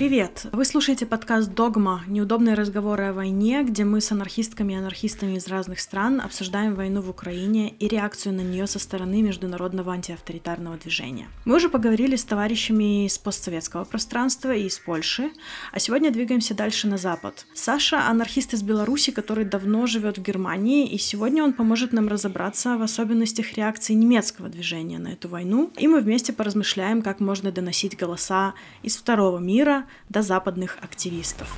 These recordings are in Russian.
Привет! Вы слушаете подкаст «Догма. Неудобные разговоры о войне», где мы с анархистками и анархистами из разных стран обсуждаем войну в Украине и реакцию на нее со стороны международного антиавторитарного движения. Мы уже поговорили с товарищами из постсоветского пространства и из Польши, а сегодня двигаемся дальше на запад. Саша — анархист из Беларуси, который давно живет в Германии, и сегодня он поможет нам разобраться в особенностях реакции немецкого движения на эту войну, и мы вместе поразмышляем, как можно доносить голоса из второго мира до западных активистов.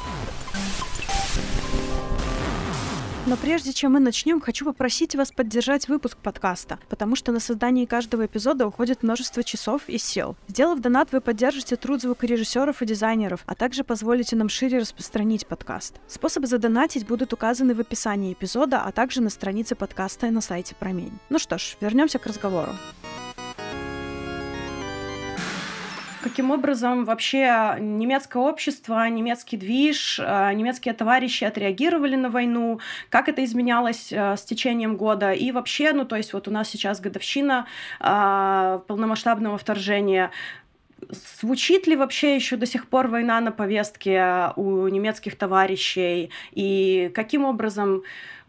Но прежде чем мы начнем, хочу попросить вас поддержать выпуск подкаста, потому что на создание каждого эпизода уходит множество часов и сил. Сделав донат, вы поддержите труд звукорежиссеров и дизайнеров, а также позволите нам шире распространить подкаст. Способы задонатить будут указаны в описании эпизода, а также на странице подкаста и на сайте Промень. Ну что ж, вернемся к разговору. Каким образом вообще немецкое общество, немецкий движ, э, немецкие товарищи отреагировали на войну, как это изменялось э, с течением года, и вообще, ну, то есть вот у нас сейчас годовщина э, полномасштабного вторжения, Звучит ли вообще еще до сих пор война на повестке у немецких товарищей? И каким образом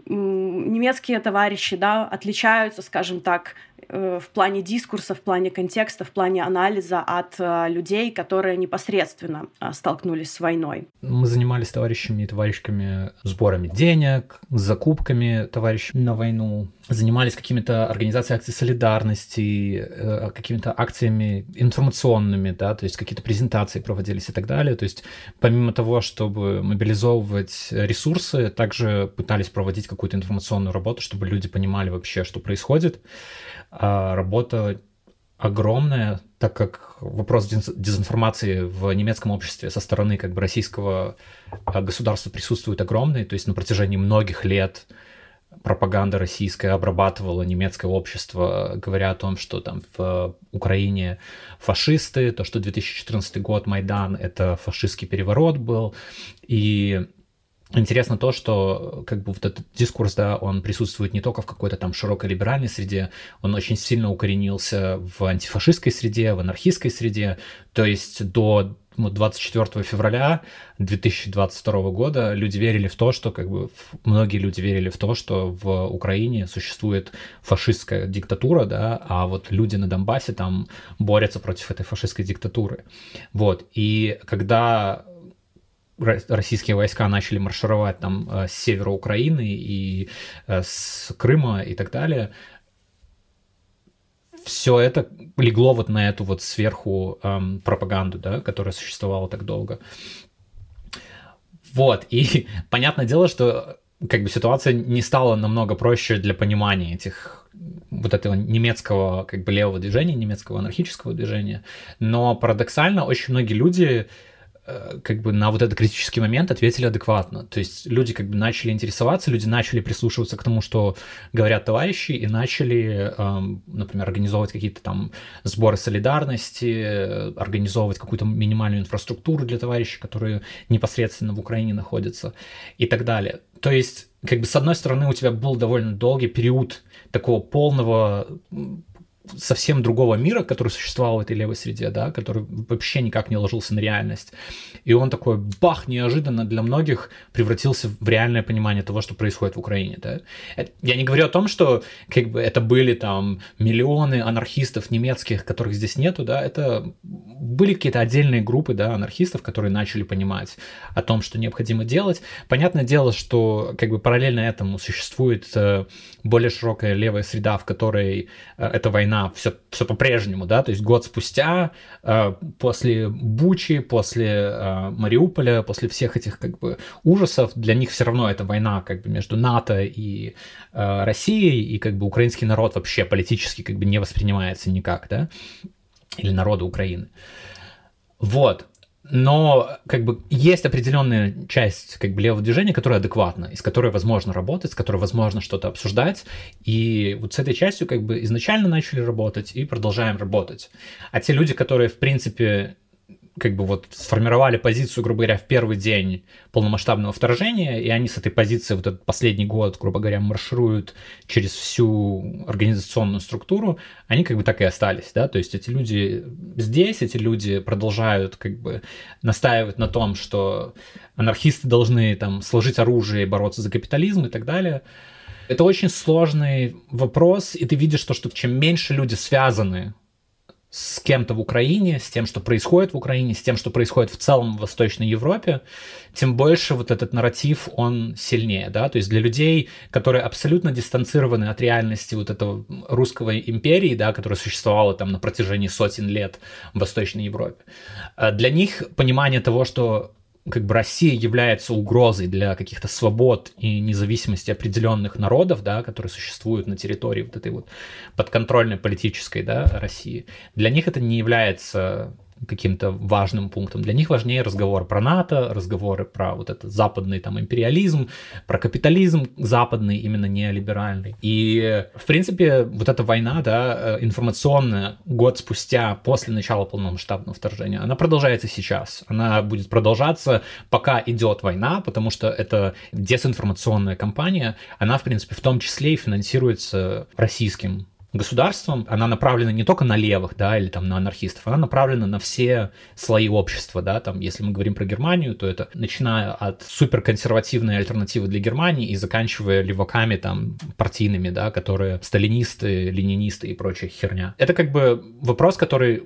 немецкие товарищи да, отличаются, скажем так, в плане дискурса, в плане контекста, в плане анализа от э, людей, которые непосредственно э, столкнулись с войной. Мы занимались товарищами и товарищками сборами денег, закупками товарищей на войну, занимались какими-то организацией акций солидарности, какими-то акциями информационными, да, то есть какие-то презентации проводились и так далее. То есть помимо того, чтобы мобилизовывать ресурсы, также пытались проводить какую-то информационную работу, чтобы люди понимали вообще, что происходит а работа огромная, так как вопрос дезинформации в немецком обществе со стороны как бы российского а, государства присутствует огромный, то есть на протяжении многих лет пропаганда российская обрабатывала немецкое общество, говоря о том, что там в Украине фашисты, то, что 2014 год Майдан — это фашистский переворот был, и Интересно то, что как бы вот этот дискурс, да, он присутствует не только в какой-то там широкой либеральной среде, он очень сильно укоренился в антифашистской среде, в анархистской среде, то есть до 24 февраля 2022 года люди верили в то, что как бы многие люди верили в то, что в Украине существует фашистская диктатура, да, а вот люди на Донбассе там борются против этой фашистской диктатуры. Вот. И когда российские войска начали маршировать там э, с севера Украины и э, с Крыма и так далее, все это легло вот на эту вот сверху эм, пропаганду, да, которая существовала так долго. Вот, и понятное дело, что как бы ситуация не стала намного проще для понимания этих вот этого немецкого как бы левого движения, немецкого анархического движения, но парадоксально очень многие люди Э, как бы на вот этот критический момент ответили адекватно. То есть люди как бы начали интересоваться, люди начали прислушиваться к тому, что говорят товарищи, и начали, эм, например, организовывать какие-то там сборы солидарности, организовывать какую-то минимальную инфраструктуру для товарищей, которые непосредственно в Украине находятся и так далее. То есть, как бы с одной стороны, у тебя был довольно долгий период такого полного совсем другого мира, который существовал в этой левой среде, да, который вообще никак не ложился на реальность. И он такой, бах, неожиданно для многих превратился в реальное понимание того, что происходит в Украине, да. Я не говорю о том, что как бы это были там миллионы анархистов немецких, которых здесь нету, да, это были какие-то отдельные группы, да, анархистов, которые начали понимать о том, что необходимо делать. Понятное дело, что как бы параллельно этому существует э, более широкая левая среда, в которой э, эта война все, все по-прежнему, да, то есть год спустя, э, после Бучи, после э, Мариуполя, после всех этих как бы ужасов, для них все равно эта война как бы между НАТО и Россией, и как бы украинский народ вообще политически как бы не воспринимается никак, да, или народа Украины. Вот, но как бы есть определенная часть как бы левого движения, которая адекватна, из которой возможно работать, с которой возможно что-то обсуждать. И вот с этой частью как бы изначально начали работать и продолжаем работать. А те люди, которые в принципе как бы вот сформировали позицию, грубо говоря, в первый день полномасштабного вторжения, и они с этой позиции вот этот последний год, грубо говоря, маршируют через всю организационную структуру, они как бы так и остались, да, то есть эти люди здесь, эти люди продолжают как бы настаивать на том, что анархисты должны там сложить оружие и бороться за капитализм и так далее. Это очень сложный вопрос, и ты видишь то, что чем меньше люди связаны с кем-то в Украине, с тем, что происходит в Украине, с тем, что происходит в целом в Восточной Европе, тем больше вот этот нарратив, он сильнее, да, то есть для людей, которые абсолютно дистанцированы от реальности вот этого русского империи, да, которая существовала там на протяжении сотен лет в Восточной Европе, э, для них понимание того, что как бы Россия является угрозой для каких-то свобод и независимости определенных народов, да, которые существуют на территории вот этой вот подконтрольной политической, да, России, для них это не является каким-то важным пунктом. Для них важнее разговор про НАТО, разговоры про вот этот западный там империализм, про капитализм западный, именно неолиберальный. И, в принципе, вот эта война, да, э, информационная, год спустя, после начала полномасштабного вторжения, она продолжается сейчас. Она будет продолжаться, пока идет война, потому что это дезинформационная кампания, она, в принципе, в том числе и финансируется российским государством, она направлена не только на левых, да, или там на анархистов, она направлена на все слои общества, да, там, если мы говорим про Германию, то это начиная от суперконсервативной альтернативы для Германии и заканчивая леваками там партийными, да, которые сталинисты, ленинисты и прочая херня. Это как бы вопрос, который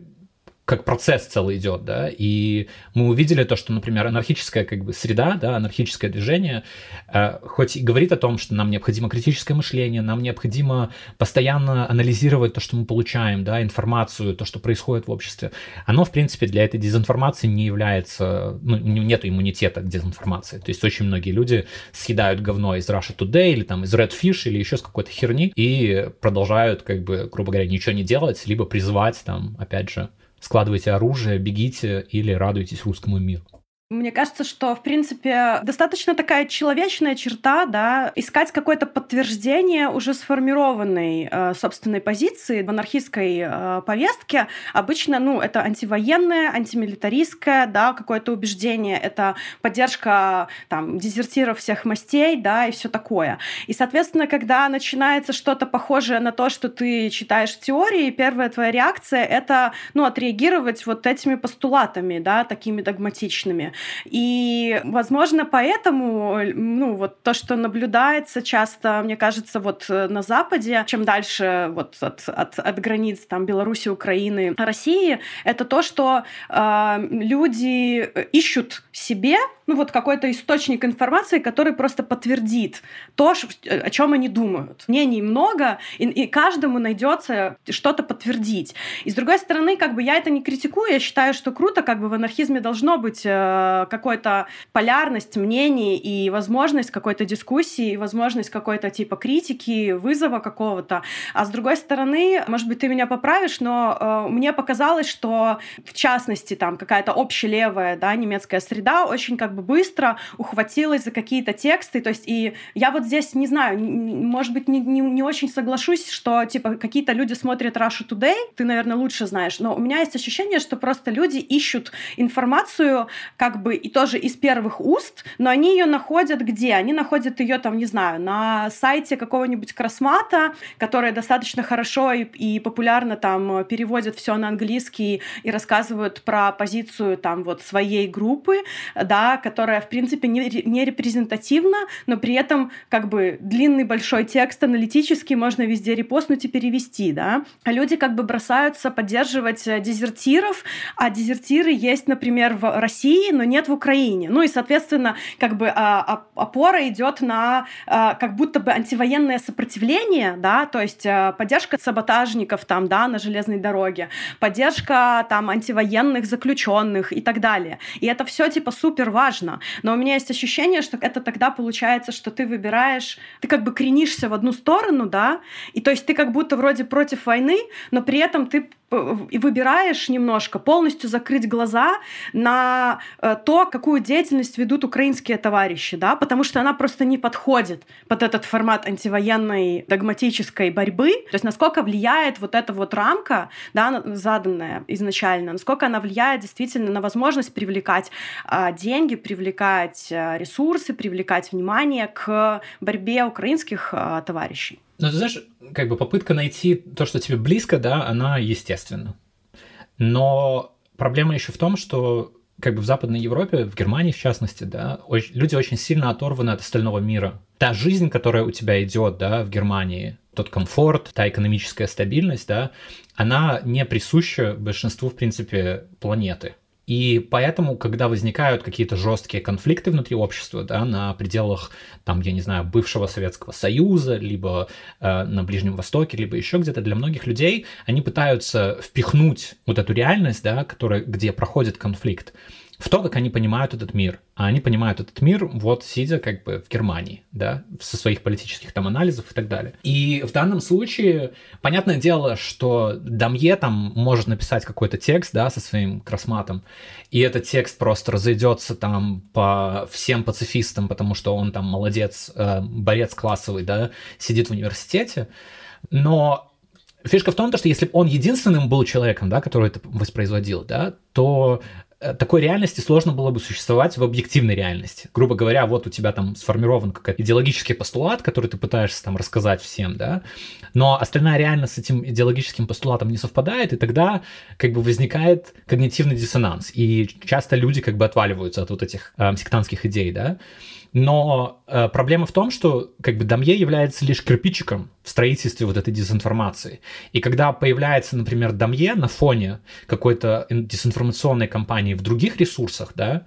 как процесс целый идет, да, и мы увидели то, что, например, анархическая как бы среда, да, анархическое движение, э, хоть и говорит о том, что нам необходимо критическое мышление, нам необходимо постоянно анализировать то, что мы получаем, да, информацию, то, что происходит в обществе, оно, в принципе, для этой дезинформации не является, ну, нет иммунитета к дезинформации, то есть очень многие люди съедают говно из Russia Today или там из Redfish или еще с какой-то херни и продолжают, как бы, грубо говоря, ничего не делать, либо призывать там, опять же, складывайте оружие, бегите или радуйтесь русскому миру. Мне кажется, что, в принципе, достаточно такая человечная черта, да, искать какое-то подтверждение уже сформированной э, собственной позиции в анархистской э, повестке. Обычно, ну, это антивоенное, антимилитаристское, да, какое-то убеждение, это поддержка, там, дезертиров всех мастей, да, и все такое. И, соответственно, когда начинается что-то похожее на то, что ты читаешь в теории, первая твоя реакция — это, ну, отреагировать вот этими постулатами, да, такими догматичными. И, возможно, поэтому, ну, вот то, что наблюдается часто, мне кажется, вот э, на Западе, чем дальше вот от, от, от границ там Беларуси, Украины, России, это то, что э, люди ищут себе ну вот какой-то источник информации, который просто подтвердит то, о чем они думают. Мнений много, и, и каждому найдется что-то подтвердить. И с другой стороны, как бы я это не критикую, я считаю, что круто, как бы в анархизме должно быть э, какой-то полярность мнений и возможность какой-то дискуссии, и возможность какой-то типа критики, вызова какого-то. А с другой стороны, может быть, ты меня поправишь, но э, мне показалось, что в частности там какая-то общелевая, да, немецкая среда очень как бы быстро ухватилась за какие-то тексты. То есть, и я вот здесь не знаю, может быть, не, не, не очень соглашусь, что типа какие-то люди смотрят Russia Today, ты, наверное, лучше знаешь, но у меня есть ощущение, что просто люди ищут информацию как бы и тоже из первых уст, но они ее находят где? Они находят ее там, не знаю, на сайте какого-нибудь Красмата, который достаточно хорошо и, и популярно там переводят все на английский и рассказывают про позицию там вот своей группы, да, которая, в принципе, не, не репрезентативна, но при этом как бы длинный большой текст аналитический можно везде репостнуть и перевести, да. А люди как бы бросаются поддерживать э, дезертиров, а дезертиры есть, например, в России, но нет в Украине. Ну и, соответственно, как бы а, а, опора идет на а, как будто бы антивоенное сопротивление, да, то есть поддержка саботажников там, да, на железной дороге, поддержка там антивоенных заключенных и так далее. И это все типа супер важно. Но у меня есть ощущение, что это тогда получается, что ты выбираешь, ты как бы кренишься в одну сторону, да, и то есть ты как будто вроде против войны, но при этом ты и выбираешь немножко полностью закрыть глаза на э, то, какую деятельность ведут украинские товарищи, да, потому что она просто не подходит под этот формат антивоенной догматической борьбы. То есть насколько влияет вот эта вот рамка, да, заданная изначально, насколько она влияет действительно на возможность привлекать э, деньги, привлекать э, ресурсы, привлекать внимание к борьбе украинских э, товарищей. Ну, ты знаешь, как бы попытка найти то, что тебе близко, да, она естественна. Но проблема еще в том, что как бы в Западной Европе, в Германии в частности, да, очень, люди очень сильно оторваны от остального мира. Та жизнь, которая у тебя идет, да, в Германии, тот комфорт, та экономическая стабильность, да, она не присуща большинству, в принципе, планеты. И поэтому, когда возникают какие-то жесткие конфликты внутри общества, да, на пределах, там, я не знаю, бывшего Советского Союза, либо э, на Ближнем Востоке, либо еще где-то, для многих людей они пытаются впихнуть вот эту реальность, да, которая, где проходит конфликт, в то, как они понимают этот мир. А они понимают этот мир, вот сидя как бы в Германии, да, со своих политических там анализов и так далее. И в данном случае, понятное дело, что Дамье там может написать какой-то текст, да, со своим красматом, и этот текст просто разойдется там по всем пацифистам, потому что он там молодец, э, борец классовый, да, сидит в университете, но Фишка в том, что если бы он единственным был человеком, да, который это воспроизводил, да, то такой реальности сложно было бы существовать в объективной реальности. Грубо говоря, вот у тебя там сформирован какой-то идеологический постулат, который ты пытаешься там рассказать всем, да, но остальная реальность с этим идеологическим постулатом не совпадает, и тогда как бы возникает когнитивный диссонанс, и часто люди как бы отваливаются от вот этих э, сектантских идей, да. Но э, проблема в том, что как бы Дамье является лишь кирпичиком в строительстве вот этой дезинформации. И когда появляется, например, Дамье на фоне какой-то дезинформационной кампании в других ресурсах, да,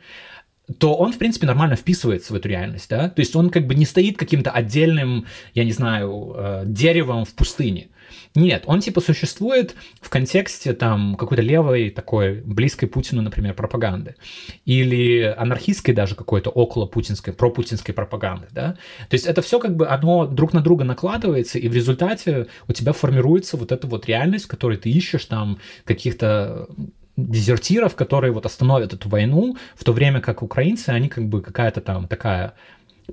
то он, в принципе, нормально вписывается в эту реальность, да, то есть он как бы не стоит каким-то отдельным, я не знаю, э, деревом в пустыне. Нет, он типа существует в контексте там какой-то левой такой близкой Путину, например, пропаганды. Или анархистской даже какой-то около путинской, пропутинской пропаганды, да. То есть это все как бы оно друг на друга накладывается, и в результате у тебя формируется вот эта вот реальность, в которой ты ищешь там каких-то дезертиров, которые вот остановят эту войну, в то время как украинцы, они как бы какая-то там такая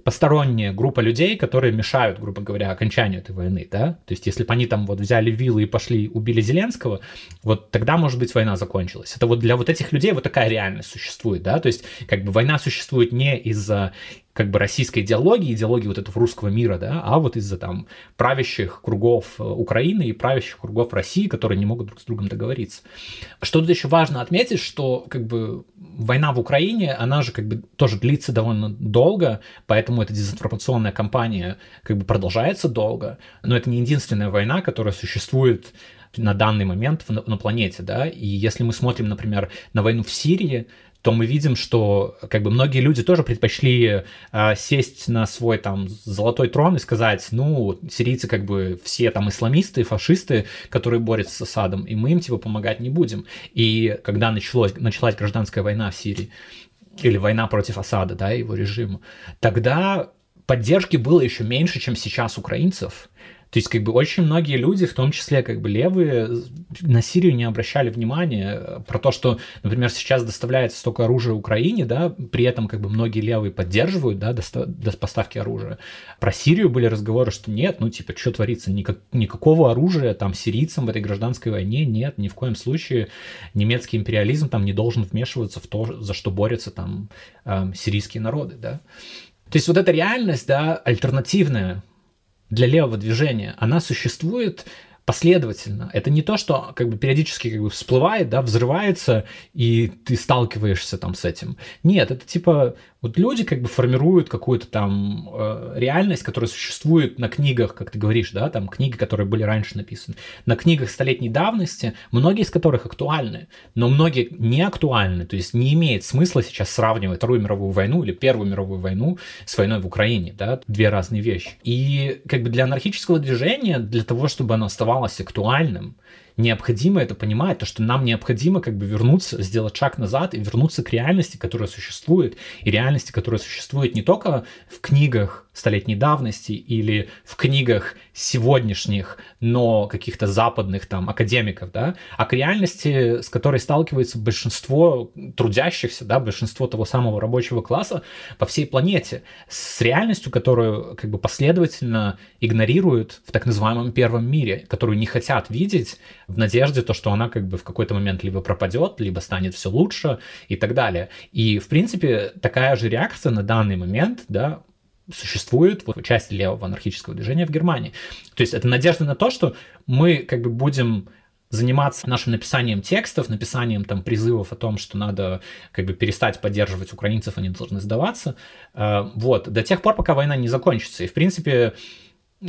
посторонняя группа людей, которые мешают, грубо говоря, окончанию этой войны, да, то есть если бы они там вот взяли виллы и пошли убили Зеленского, вот тогда, может быть, война закончилась. Это вот для вот этих людей вот такая реальность существует, да, то есть как бы война существует не из-за как бы российской идеологии, идеологии вот этого русского мира, да, а вот из-за там правящих кругов э, Украины и правящих кругов России, которые не могут друг с другом договориться. Что тут еще важно отметить, что как бы война в Украине, она же как бы тоже длится довольно долго, поэтому эта дезинформационная кампания как бы продолжается долго, но это не единственная война, которая существует на данный момент на, планете, да, и если мы смотрим, например, на войну в Сирии, то мы видим, что как бы многие люди тоже предпочли э, сесть на свой там золотой трон и сказать, ну, сирийцы как бы все там исламисты, фашисты, которые борются с Асадом, и мы им типа помогать не будем. И когда началось, началась гражданская война в Сирии, или война против Асада, да, его режима, тогда поддержки было еще меньше, чем сейчас украинцев. То есть, как бы, очень многие люди, в том числе, как бы, левые, на Сирию не обращали внимания про то, что, например, сейчас доставляется столько оружия Украине, да, при этом, как бы, многие левые поддерживают, да, до поставки оружия. Про Сирию были разговоры, что нет, ну, типа, что творится, Никак, никакого оружия там сирийцам в этой гражданской войне нет, ни в коем случае немецкий империализм там не должен вмешиваться в то, за что борются там э, сирийские народы, да. То есть вот эта реальность, да, альтернативная, для левого движения, она существует последовательно. Это не то, что как бы периодически как бы всплывает, да, взрывается, и ты сталкиваешься там с этим. Нет, это типа вот люди как бы формируют какую-то там э, реальность, которая существует на книгах, как ты говоришь, да, там книги, которые были раньше написаны, на книгах столетней давности, многие из которых актуальны, но многие не актуальны, то есть не имеет смысла сейчас сравнивать Вторую мировую войну или Первую мировую войну с войной в Украине, да, две разные вещи. И как бы для анархического движения, для того, чтобы оно оставалось актуальным, необходимо это понимать, то, что нам необходимо как бы вернуться, сделать шаг назад и вернуться к реальности, которая существует, и реально реальности, которая существует не только в книгах столетней давности или в книгах сегодняшних, но каких-то западных там академиков, да, а к реальности, с которой сталкивается большинство трудящихся, да, большинство того самого рабочего класса по всей планете, с реальностью, которую как бы последовательно игнорируют в так называемом первом мире, которую не хотят видеть в надежде то, что она как бы в какой-то момент либо пропадет, либо станет все лучше и так далее. И, в принципе, такая же реакция на данный момент, да, существует в части левого анархического движения в Германии. То есть это надежда на то, что мы как бы будем заниматься нашим написанием текстов, написанием там призывов о том, что надо как бы перестать поддерживать украинцев, они должны сдаваться, э, вот, до тех пор, пока война не закончится. И, в принципе,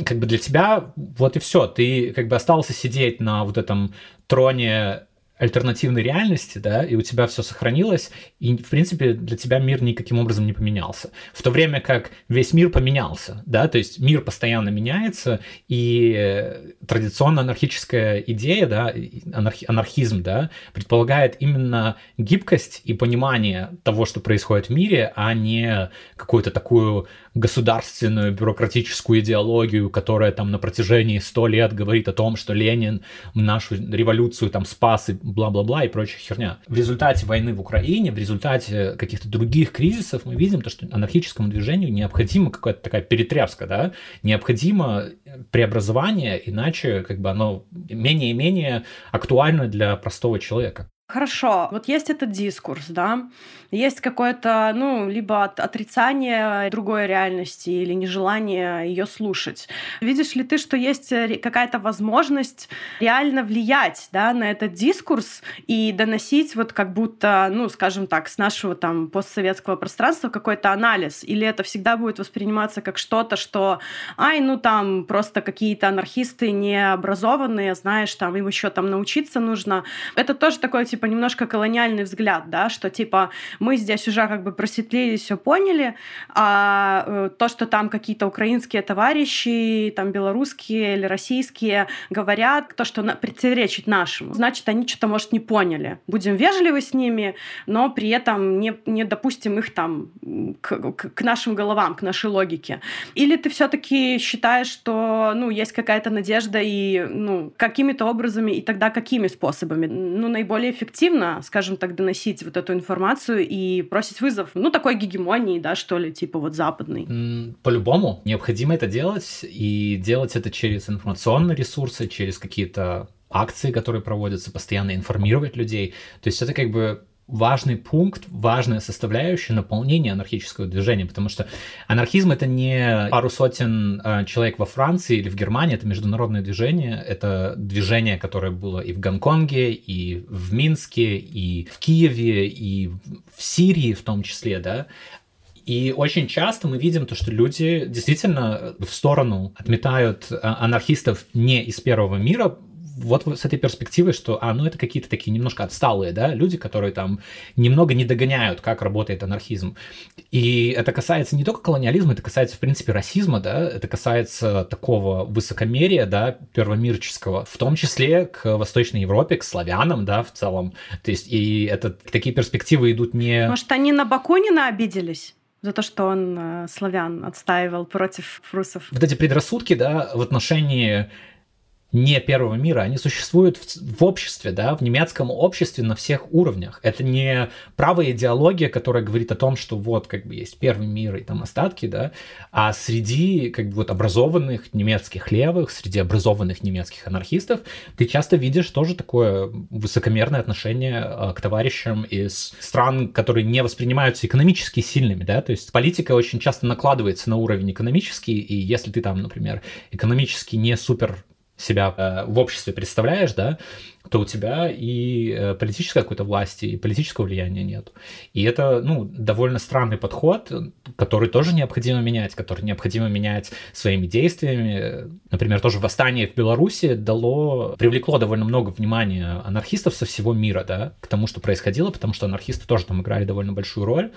как бы для тебя вот и все. Ты как бы остался сидеть на вот этом троне альтернативной реальности, да, и у тебя все сохранилось, и, в принципе, для тебя мир никаким образом не поменялся. В то время как весь мир поменялся, да, то есть мир постоянно меняется, и традиционно анархическая идея, да, анархи, анархизм, да, предполагает именно гибкость и понимание того, что происходит в мире, а не какую-то такую государственную бюрократическую идеологию, которая там на протяжении сто лет говорит о том, что Ленин нашу революцию там спас и бла-бла-бла и прочая херня. В результате войны в Украине, в результате каких-то других кризисов мы видим то, что анархическому движению необходима какая-то такая перетряска, да, необходимо преобразование, иначе как бы оно менее и менее актуально для простого человека. Хорошо, вот есть этот дискурс, да, есть какое-то, ну, либо отрицание другой реальности или нежелание ее слушать. Видишь ли ты, что есть э, какая-то возможность реально влиять, да, на этот дискурс и доносить вот как будто, ну, скажем так, с нашего там постсоветского пространства какой-то анализ, или это всегда будет восприниматься как что-то, что, ай, ну, там просто какие-то анархисты необразованные, знаешь, там им еще там научиться нужно. Это тоже такое, типа, типа немножко колониальный взгляд, да, что типа мы здесь уже как бы просветлели, все поняли, а э, то, что там какие-то украинские товарищи, там белорусские или российские говорят, то, что противоречит нашему, значит, они что-то, может, не поняли. Будем вежливы с ними, но при этом не, не допустим их там к, к, к нашим головам, к нашей логике. Или ты все-таки считаешь, что ну, есть какая-то надежда и ну, какими-то образами, и тогда какими способами? Ну, наиболее эффективно эффективно, скажем так, доносить вот эту информацию и бросить вызов, ну, такой гегемонии, да, что ли, типа вот западной? По-любому, необходимо это делать, и делать это через информационные ресурсы, через какие-то акции, которые проводятся, постоянно информировать людей. То есть это как бы важный пункт, важная составляющая наполнения анархического движения, потому что анархизм это не пару сотен э, человек во Франции или в Германии, это международное движение, это движение, которое было и в Гонконге, и в Минске, и в Киеве, и в Сирии в том числе, да, и очень часто мы видим то, что люди действительно в сторону отметают а, анархистов не из первого мира, вот с этой перспективы, что, а, ну это какие-то такие немножко отсталые, да, люди, которые там немного не догоняют, как работает анархизм. И это касается не только колониализма, это касается, в принципе, расизма, да, это касается такого высокомерия, да, первомирческого, в том числе к Восточной Европе, к славянам, да, в целом. То есть, и это, такие перспективы идут не... Может, они на Бакунина обиделись? за то, что он э, славян отстаивал против русов. Вот эти предрассудки, да, в отношении не первого мира, они существуют в, в обществе, да, в немецком обществе на всех уровнях. Это не правая идеология, которая говорит о том, что вот как бы есть первый мир и там остатки, да, а среди как бы вот образованных немецких левых, среди образованных немецких анархистов ты часто видишь тоже такое высокомерное отношение э, к товарищам из стран, которые не воспринимаются экономически сильными, да, то есть политика очень часто накладывается на уровень экономический, и если ты там, например, экономически не супер себя э, в обществе представляешь, да, то у тебя и э, политической какой-то власти, и политического влияния нет. И это, ну, довольно странный подход, который тоже необходимо менять, который необходимо менять своими действиями. Например, тоже восстание в Беларуси дало, привлекло довольно много внимания анархистов со всего мира, да, к тому, что происходило, потому что анархисты тоже там играли довольно большую роль.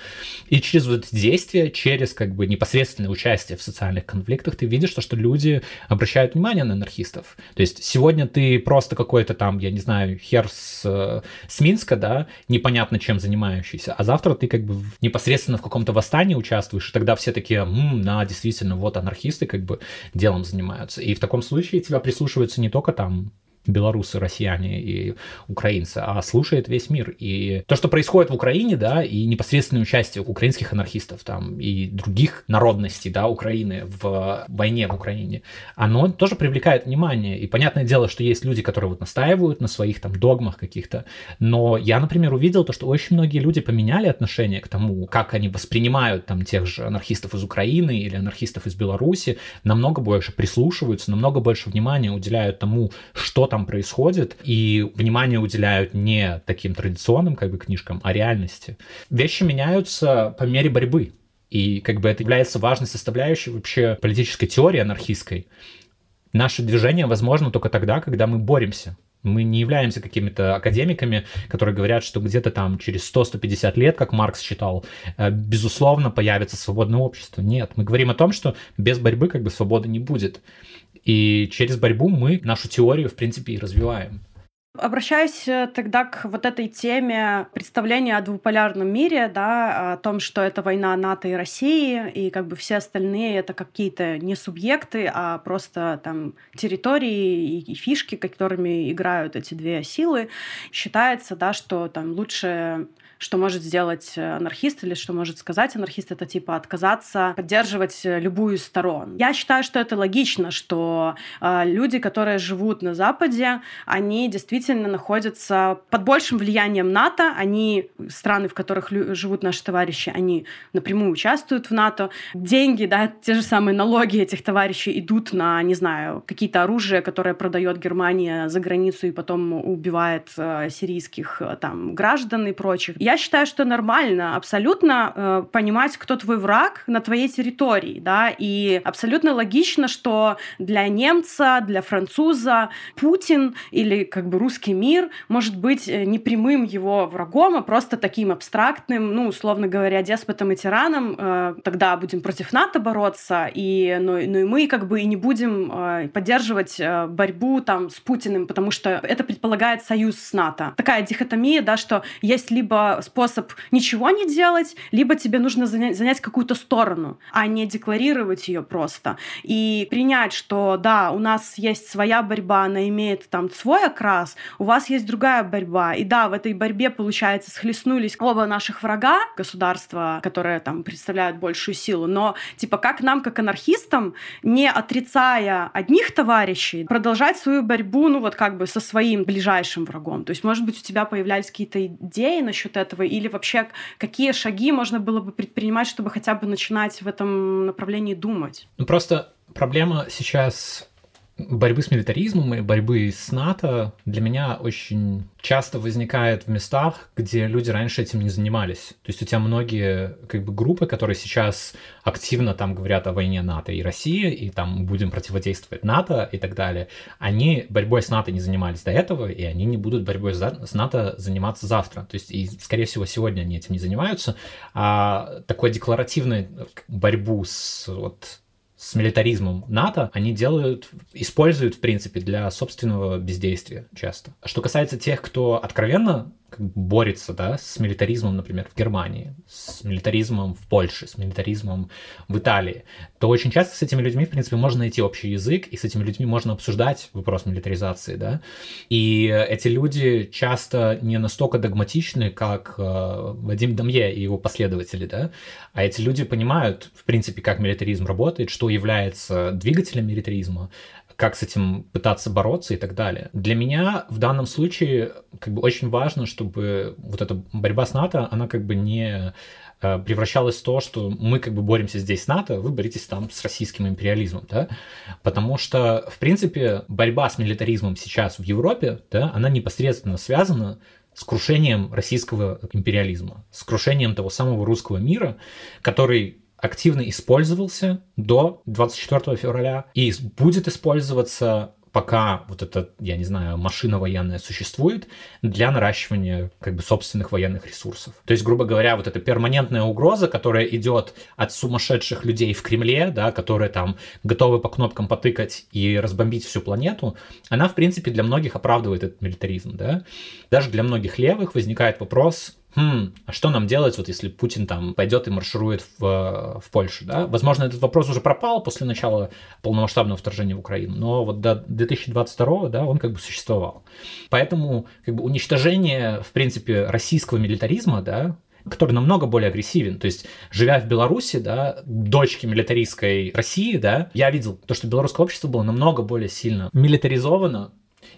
И через вот эти действия, через как бы непосредственное участие в социальных конфликтах, ты видишь то, что люди обращают внимание на анархистов. То есть сегодня ты просто какой-то там, я не знаю, хер с, с Минска, да, непонятно чем занимающийся, а завтра ты как бы непосредственно в каком-то восстании участвуешь, и тогда все такие, м да, действительно, вот анархисты как бы делом занимаются. И в таком случае тебя прислушиваются не только там белорусы, россияне и украинцы, а слушает весь мир. И то, что происходит в Украине, да, и непосредственное участие украинских анархистов там и других народностей, да, Украины в войне в Украине, оно тоже привлекает внимание. И понятное дело, что есть люди, которые вот настаивают на своих там догмах каких-то, но я, например, увидел то, что очень многие люди поменяли отношение к тому, как они воспринимают там тех же анархистов из Украины или анархистов из Беларуси, намного больше прислушиваются, намного больше внимания уделяют тому, что там происходит, и внимание уделяют не таким традиционным как бы книжкам, а реальности. Вещи меняются по мере борьбы. И как бы это является важной составляющей вообще политической теории анархистской. Наше движение возможно только тогда, когда мы боремся. Мы не являемся какими-то академиками, которые говорят, что где-то там через 100-150 лет, как Маркс считал, э, безусловно, появится свободное общество. Нет, мы говорим о том, что без борьбы как бы свободы не будет. И через борьбу мы нашу теорию, в принципе, и развиваем. Обращаясь э, тогда к вот этой теме представления о двуполярном мире, да, о том, что это война НАТО и России, и как бы все остальные это какие-то не субъекты, а просто там территории и, и фишки, которыми играют эти две силы, считается, да, что там лучше что может сделать э, анархист или что может сказать анархист, это типа отказаться поддерживать э, любую из сторон. Я считаю, что это логично, что э, люди, которые живут на Западе, они действительно находятся под большим влиянием НАТО, они, страны, в которых живут наши товарищи, они напрямую участвуют в НАТО. Деньги, да, те же самые налоги этих товарищей идут на, не знаю, какие-то оружия, которые продает Германия за границу и потом убивает э, сирийских э, там граждан и прочих. Я я считаю, что нормально абсолютно э, понимать, кто твой враг на твоей территории, да, и абсолютно логично, что для немца, для француза Путин или как бы русский мир может быть э, не прямым его врагом, а просто таким абстрактным, ну, условно говоря, деспотом и тираном. Э, тогда будем против НАТО бороться, и, ну, ну и мы как бы и не будем э, поддерживать э, борьбу там с Путиным, потому что это предполагает союз с НАТО. Такая дихотомия, да, что есть либо способ ничего не делать, либо тебе нужно занять, занять какую-то сторону, а не декларировать ее просто. И принять, что да, у нас есть своя борьба, она имеет там свой окрас, у вас есть другая борьба. И да, в этой борьбе, получается, схлестнулись оба наших врага, государства, которые там представляют большую силу, но типа как нам, как анархистам, не отрицая одних товарищей, продолжать свою борьбу, ну вот как бы со своим ближайшим врагом. То есть, может быть, у тебя появлялись какие-то идеи насчет этого, этого? Или вообще какие шаги можно было бы предпринимать, чтобы хотя бы начинать в этом направлении думать? Ну просто проблема сейчас борьбы с милитаризмом и борьбы с НАТО для меня очень часто возникает в местах, где люди раньше этим не занимались. То есть у тебя многие как бы группы, которые сейчас активно там говорят о войне НАТО и России, и там будем противодействовать НАТО и так далее, они борьбой с НАТО не занимались до этого, и они не будут борьбой с НАТО заниматься завтра. То есть и, скорее всего, сегодня они этим не занимаются. А такой декларативной борьбу с вот с милитаризмом НАТО они делают, используют, в принципе, для собственного бездействия часто. Что касается тех, кто откровенно борется да, с милитаризмом, например, в Германии, с милитаризмом в Польше, с милитаризмом в Италии, то очень часто с этими людьми, в принципе, можно найти общий язык, и с этими людьми можно обсуждать вопрос милитаризации, да. И эти люди часто не настолько догматичны, как э, Вадим Дамье и его последователи, да, а эти люди понимают, в принципе, как милитаризм работает, что является двигателем милитаризма, как с этим пытаться бороться и так далее. Для меня в данном случае как бы очень важно, чтобы вот эта борьба с НАТО, она как бы не э, превращалась в то, что мы как бы боремся здесь с НАТО, вы боретесь там с российским империализмом, да, потому что, в принципе, борьба с милитаризмом сейчас в Европе, да, она непосредственно связана с крушением российского империализма, с крушением того самого русского мира, который активно использовался до 24 февраля и будет использоваться пока вот эта, я не знаю, машина военная существует для наращивания как бы собственных военных ресурсов. То есть, грубо говоря, вот эта перманентная угроза, которая идет от сумасшедших людей в Кремле, да, которые там готовы по кнопкам потыкать и разбомбить всю планету, она, в принципе, для многих оправдывает этот милитаризм, да. Даже для многих левых возникает вопрос, хм, а что нам делать, вот если Путин там пойдет и марширует в, в Польшу, да? Возможно, этот вопрос уже пропал после начала полномасштабного вторжения в Украину, но вот до 2022, да, он как бы существовал. Поэтому как бы уничтожение, в принципе, российского милитаризма, да, который намного более агрессивен. То есть, живя в Беларуси, да, дочки милитаристской России, да, я видел то, что белорусское общество было намного более сильно милитаризовано,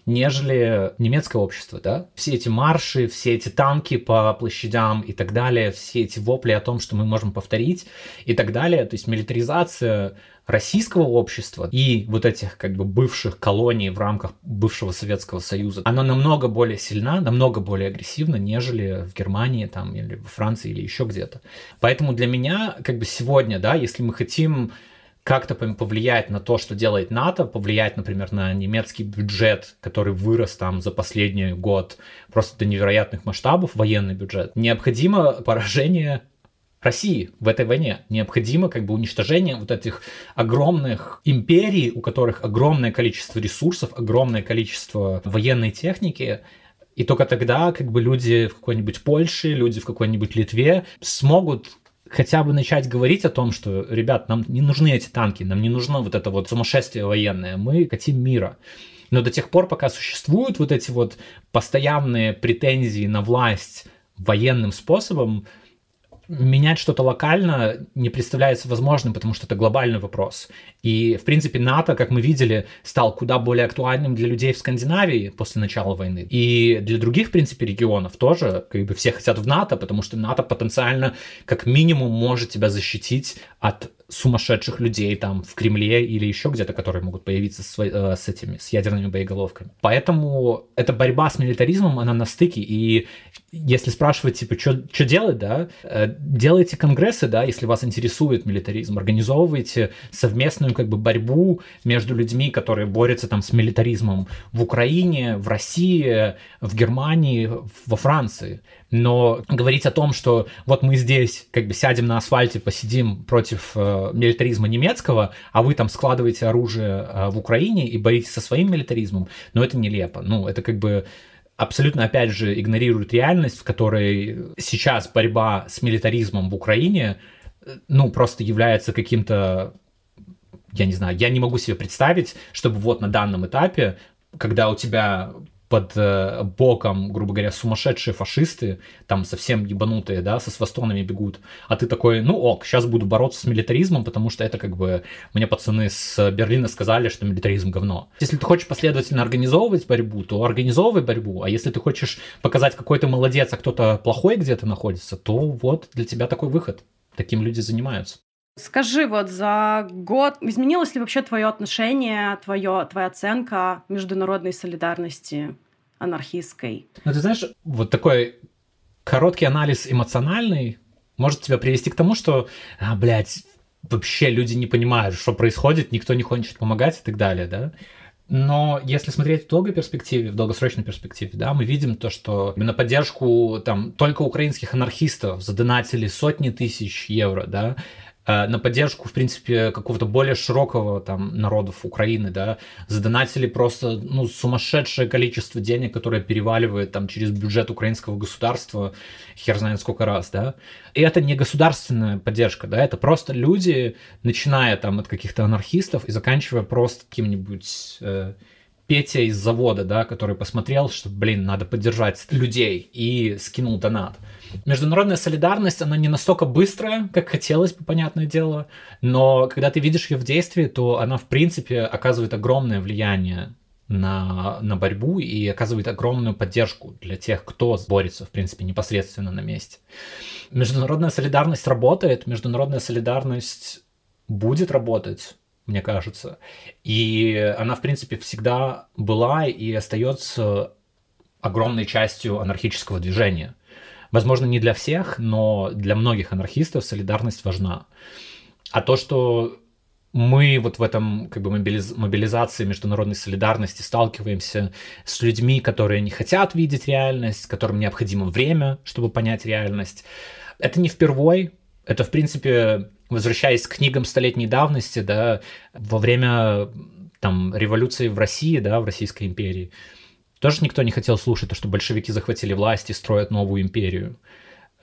нежели немецкое общество, да? Все эти марши, все эти танки по площадям и так далее, все эти вопли о том, что мы можем повторить и так далее, то есть милитаризация российского общества и вот этих как бы бывших колоний в рамках бывшего Советского Союза, она намного более сильна, намного более агрессивна, нежели в Германии там или во Франции или еще где-то. Поэтому для меня как бы сегодня, да, если мы хотим как-то повлиять на то, что делает НАТО, повлиять, например, на немецкий бюджет, который вырос там за последний год просто до невероятных масштабов, военный бюджет, необходимо поражение России в этой войне. Необходимо как бы уничтожение вот этих огромных империй, у которых огромное количество ресурсов, огромное количество военной техники, и только тогда как бы люди в какой-нибудь Польше, люди в какой-нибудь Литве смогут хотя бы начать говорить о том, что, ребят, нам не нужны эти танки, нам не нужно вот это вот сумасшествие военное, мы хотим мира. Но до тех пор, пока существуют вот эти вот постоянные претензии на власть военным способом, менять что-то локально не представляется возможным, потому что это глобальный вопрос. И, в принципе, НАТО, как мы видели, стал куда более актуальным для людей в Скандинавии после начала войны. И для других, в принципе, регионов тоже, как бы все хотят в НАТО, потому что НАТО потенциально, как минимум, может тебя защитить от сумасшедших людей там в Кремле или еще где-то, которые могут появиться с, э, с этими, с ядерными боеголовками. Поэтому эта борьба с милитаризмом, она на стыке, и если спрашивать, типа, что делать, да, э, делайте конгрессы, да, если вас интересует милитаризм, организовывайте совместную, как бы, борьбу между людьми, которые борются там с милитаризмом в Украине, в России, в Германии, во Франции. Но говорить о том, что вот мы здесь как бы сядем на асфальте, посидим против э, милитаризма немецкого, а вы там складываете оружие э, в Украине и боитесь со своим милитаризмом, ну это нелепо. Ну это как бы абсолютно, опять же, игнорирует реальность, в которой сейчас борьба с милитаризмом в Украине, ну, просто является каким-то я не знаю, я не могу себе представить, чтобы вот на данном этапе, когда у тебя под э, боком, грубо говоря, сумасшедшие фашисты, там совсем ебанутые, да, со свастонами бегут, а ты такой, ну ок, сейчас буду бороться с милитаризмом, потому что это как бы, мне пацаны с Берлина сказали, что милитаризм говно. Если ты хочешь последовательно организовывать борьбу, то организовывай борьбу, а если ты хочешь показать, какой ты молодец, а кто-то плохой где-то находится, то вот для тебя такой выход. Таким люди занимаются. Скажи, вот за год изменилось ли вообще твое отношение, твое, твоя оценка международной солидарности анархистской? Ну, ты знаешь, вот такой короткий анализ эмоциональный может тебя привести к тому, что, а, блядь, вообще люди не понимают, что происходит, никто не хочет помогать и так далее, да? Но если смотреть в долгой перспективе, в долгосрочной перспективе, да, мы видим то, что на поддержку там только украинских анархистов задонатили сотни тысяч евро, да, на поддержку, в принципе, какого-то более широкого там народов Украины, да, задонатили просто, ну, сумасшедшее количество денег, которое переваливает там через бюджет украинского государства, хер знает сколько раз, да. И это не государственная поддержка, да, это просто люди, начиная там от каких-то анархистов и заканчивая просто каким-нибудь э, Петя из завода, да, который посмотрел, что, блин, надо поддержать людей и скинул донат. Международная солидарность, она не настолько быстрая, как хотелось бы, понятное дело, но когда ты видишь ее в действии, то она, в принципе, оказывает огромное влияние на, на борьбу и оказывает огромную поддержку для тех, кто борется, в принципе, непосредственно на месте. Международная солидарность работает, международная солидарность будет работать, мне кажется. И она, в принципе, всегда была и остается огромной частью анархического движения. Возможно, не для всех, но для многих анархистов солидарность важна. А то, что мы вот в этом как бы мобилиз... мобилизации международной солидарности сталкиваемся с людьми, которые не хотят видеть реальность, которым необходимо время, чтобы понять реальность. Это не впервой, это, в принципе, возвращаясь к книгам столетней давности, да, во время там революции в России, да, в Российской империи, тоже никто не хотел слушать то, что большевики захватили власть и строят новую империю.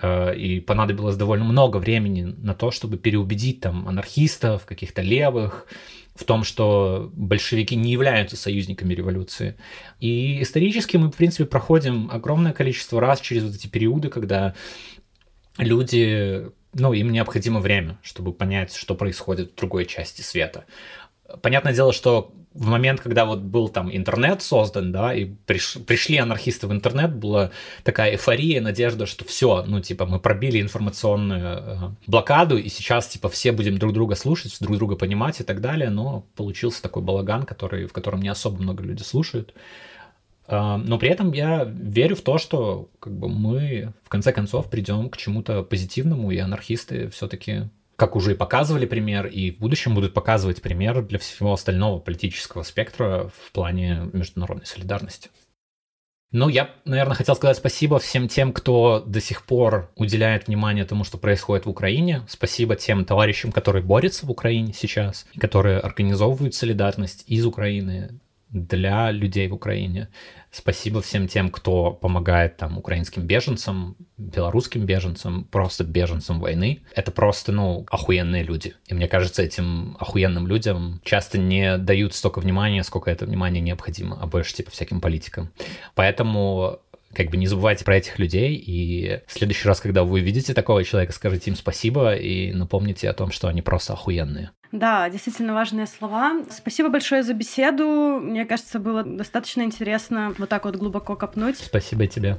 Э, и понадобилось довольно много времени на то, чтобы переубедить там анархистов, каких-то левых, в том, что большевики не являются союзниками революции. И исторически мы, в принципе, проходим огромное количество раз через вот эти периоды, когда люди, ну, им необходимо время, чтобы понять, что происходит в другой части света. Понятное дело, что в момент, когда вот был там интернет создан, да, и приш, пришли анархисты в интернет, была такая эйфория, надежда, что все, ну, типа, мы пробили информационную э, блокаду, и сейчас, типа, все будем друг друга слушать, друг друга понимать и так далее, но получился такой балаган, который, в котором не особо много людей слушают. Э, но при этом я верю в то, что как бы мы в конце концов придем к чему-то позитивному, и анархисты все-таки как уже и показывали пример, и в будущем будут показывать пример для всего остального политического спектра в плане международной солидарности. Ну, я, наверное, хотел сказать спасибо всем тем, кто до сих пор уделяет внимание тому, что происходит в Украине. Спасибо тем товарищам, которые борются в Украине сейчас, которые организовывают солидарность из Украины для людей в Украине. Спасибо всем тем, кто помогает там украинским беженцам, белорусским беженцам, просто беженцам войны. Это просто, ну, охуенные люди. И мне кажется, этим охуенным людям часто не дают столько внимания, сколько это внимание необходимо, а больше типа всяким политикам. Поэтому как бы не забывайте про этих людей, и в следующий раз, когда вы увидите такого человека, скажите им спасибо и напомните о том, что они просто охуенные. Да, действительно важные слова. Спасибо большое за беседу. Мне кажется, было достаточно интересно вот так вот глубоко копнуть. Спасибо тебе.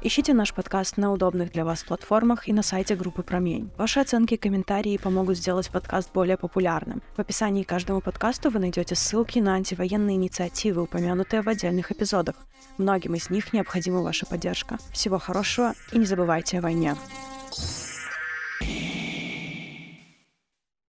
Ищите наш подкаст на удобных для вас платформах и на сайте группы Промень. Ваши оценки и комментарии помогут сделать подкаст более популярным. В описании к каждому подкасту вы найдете ссылки на антивоенные инициативы, упомянутые в отдельных эпизодах. Многим из них необходима ваша поддержка. Всего хорошего и не забывайте о войне. Yeah.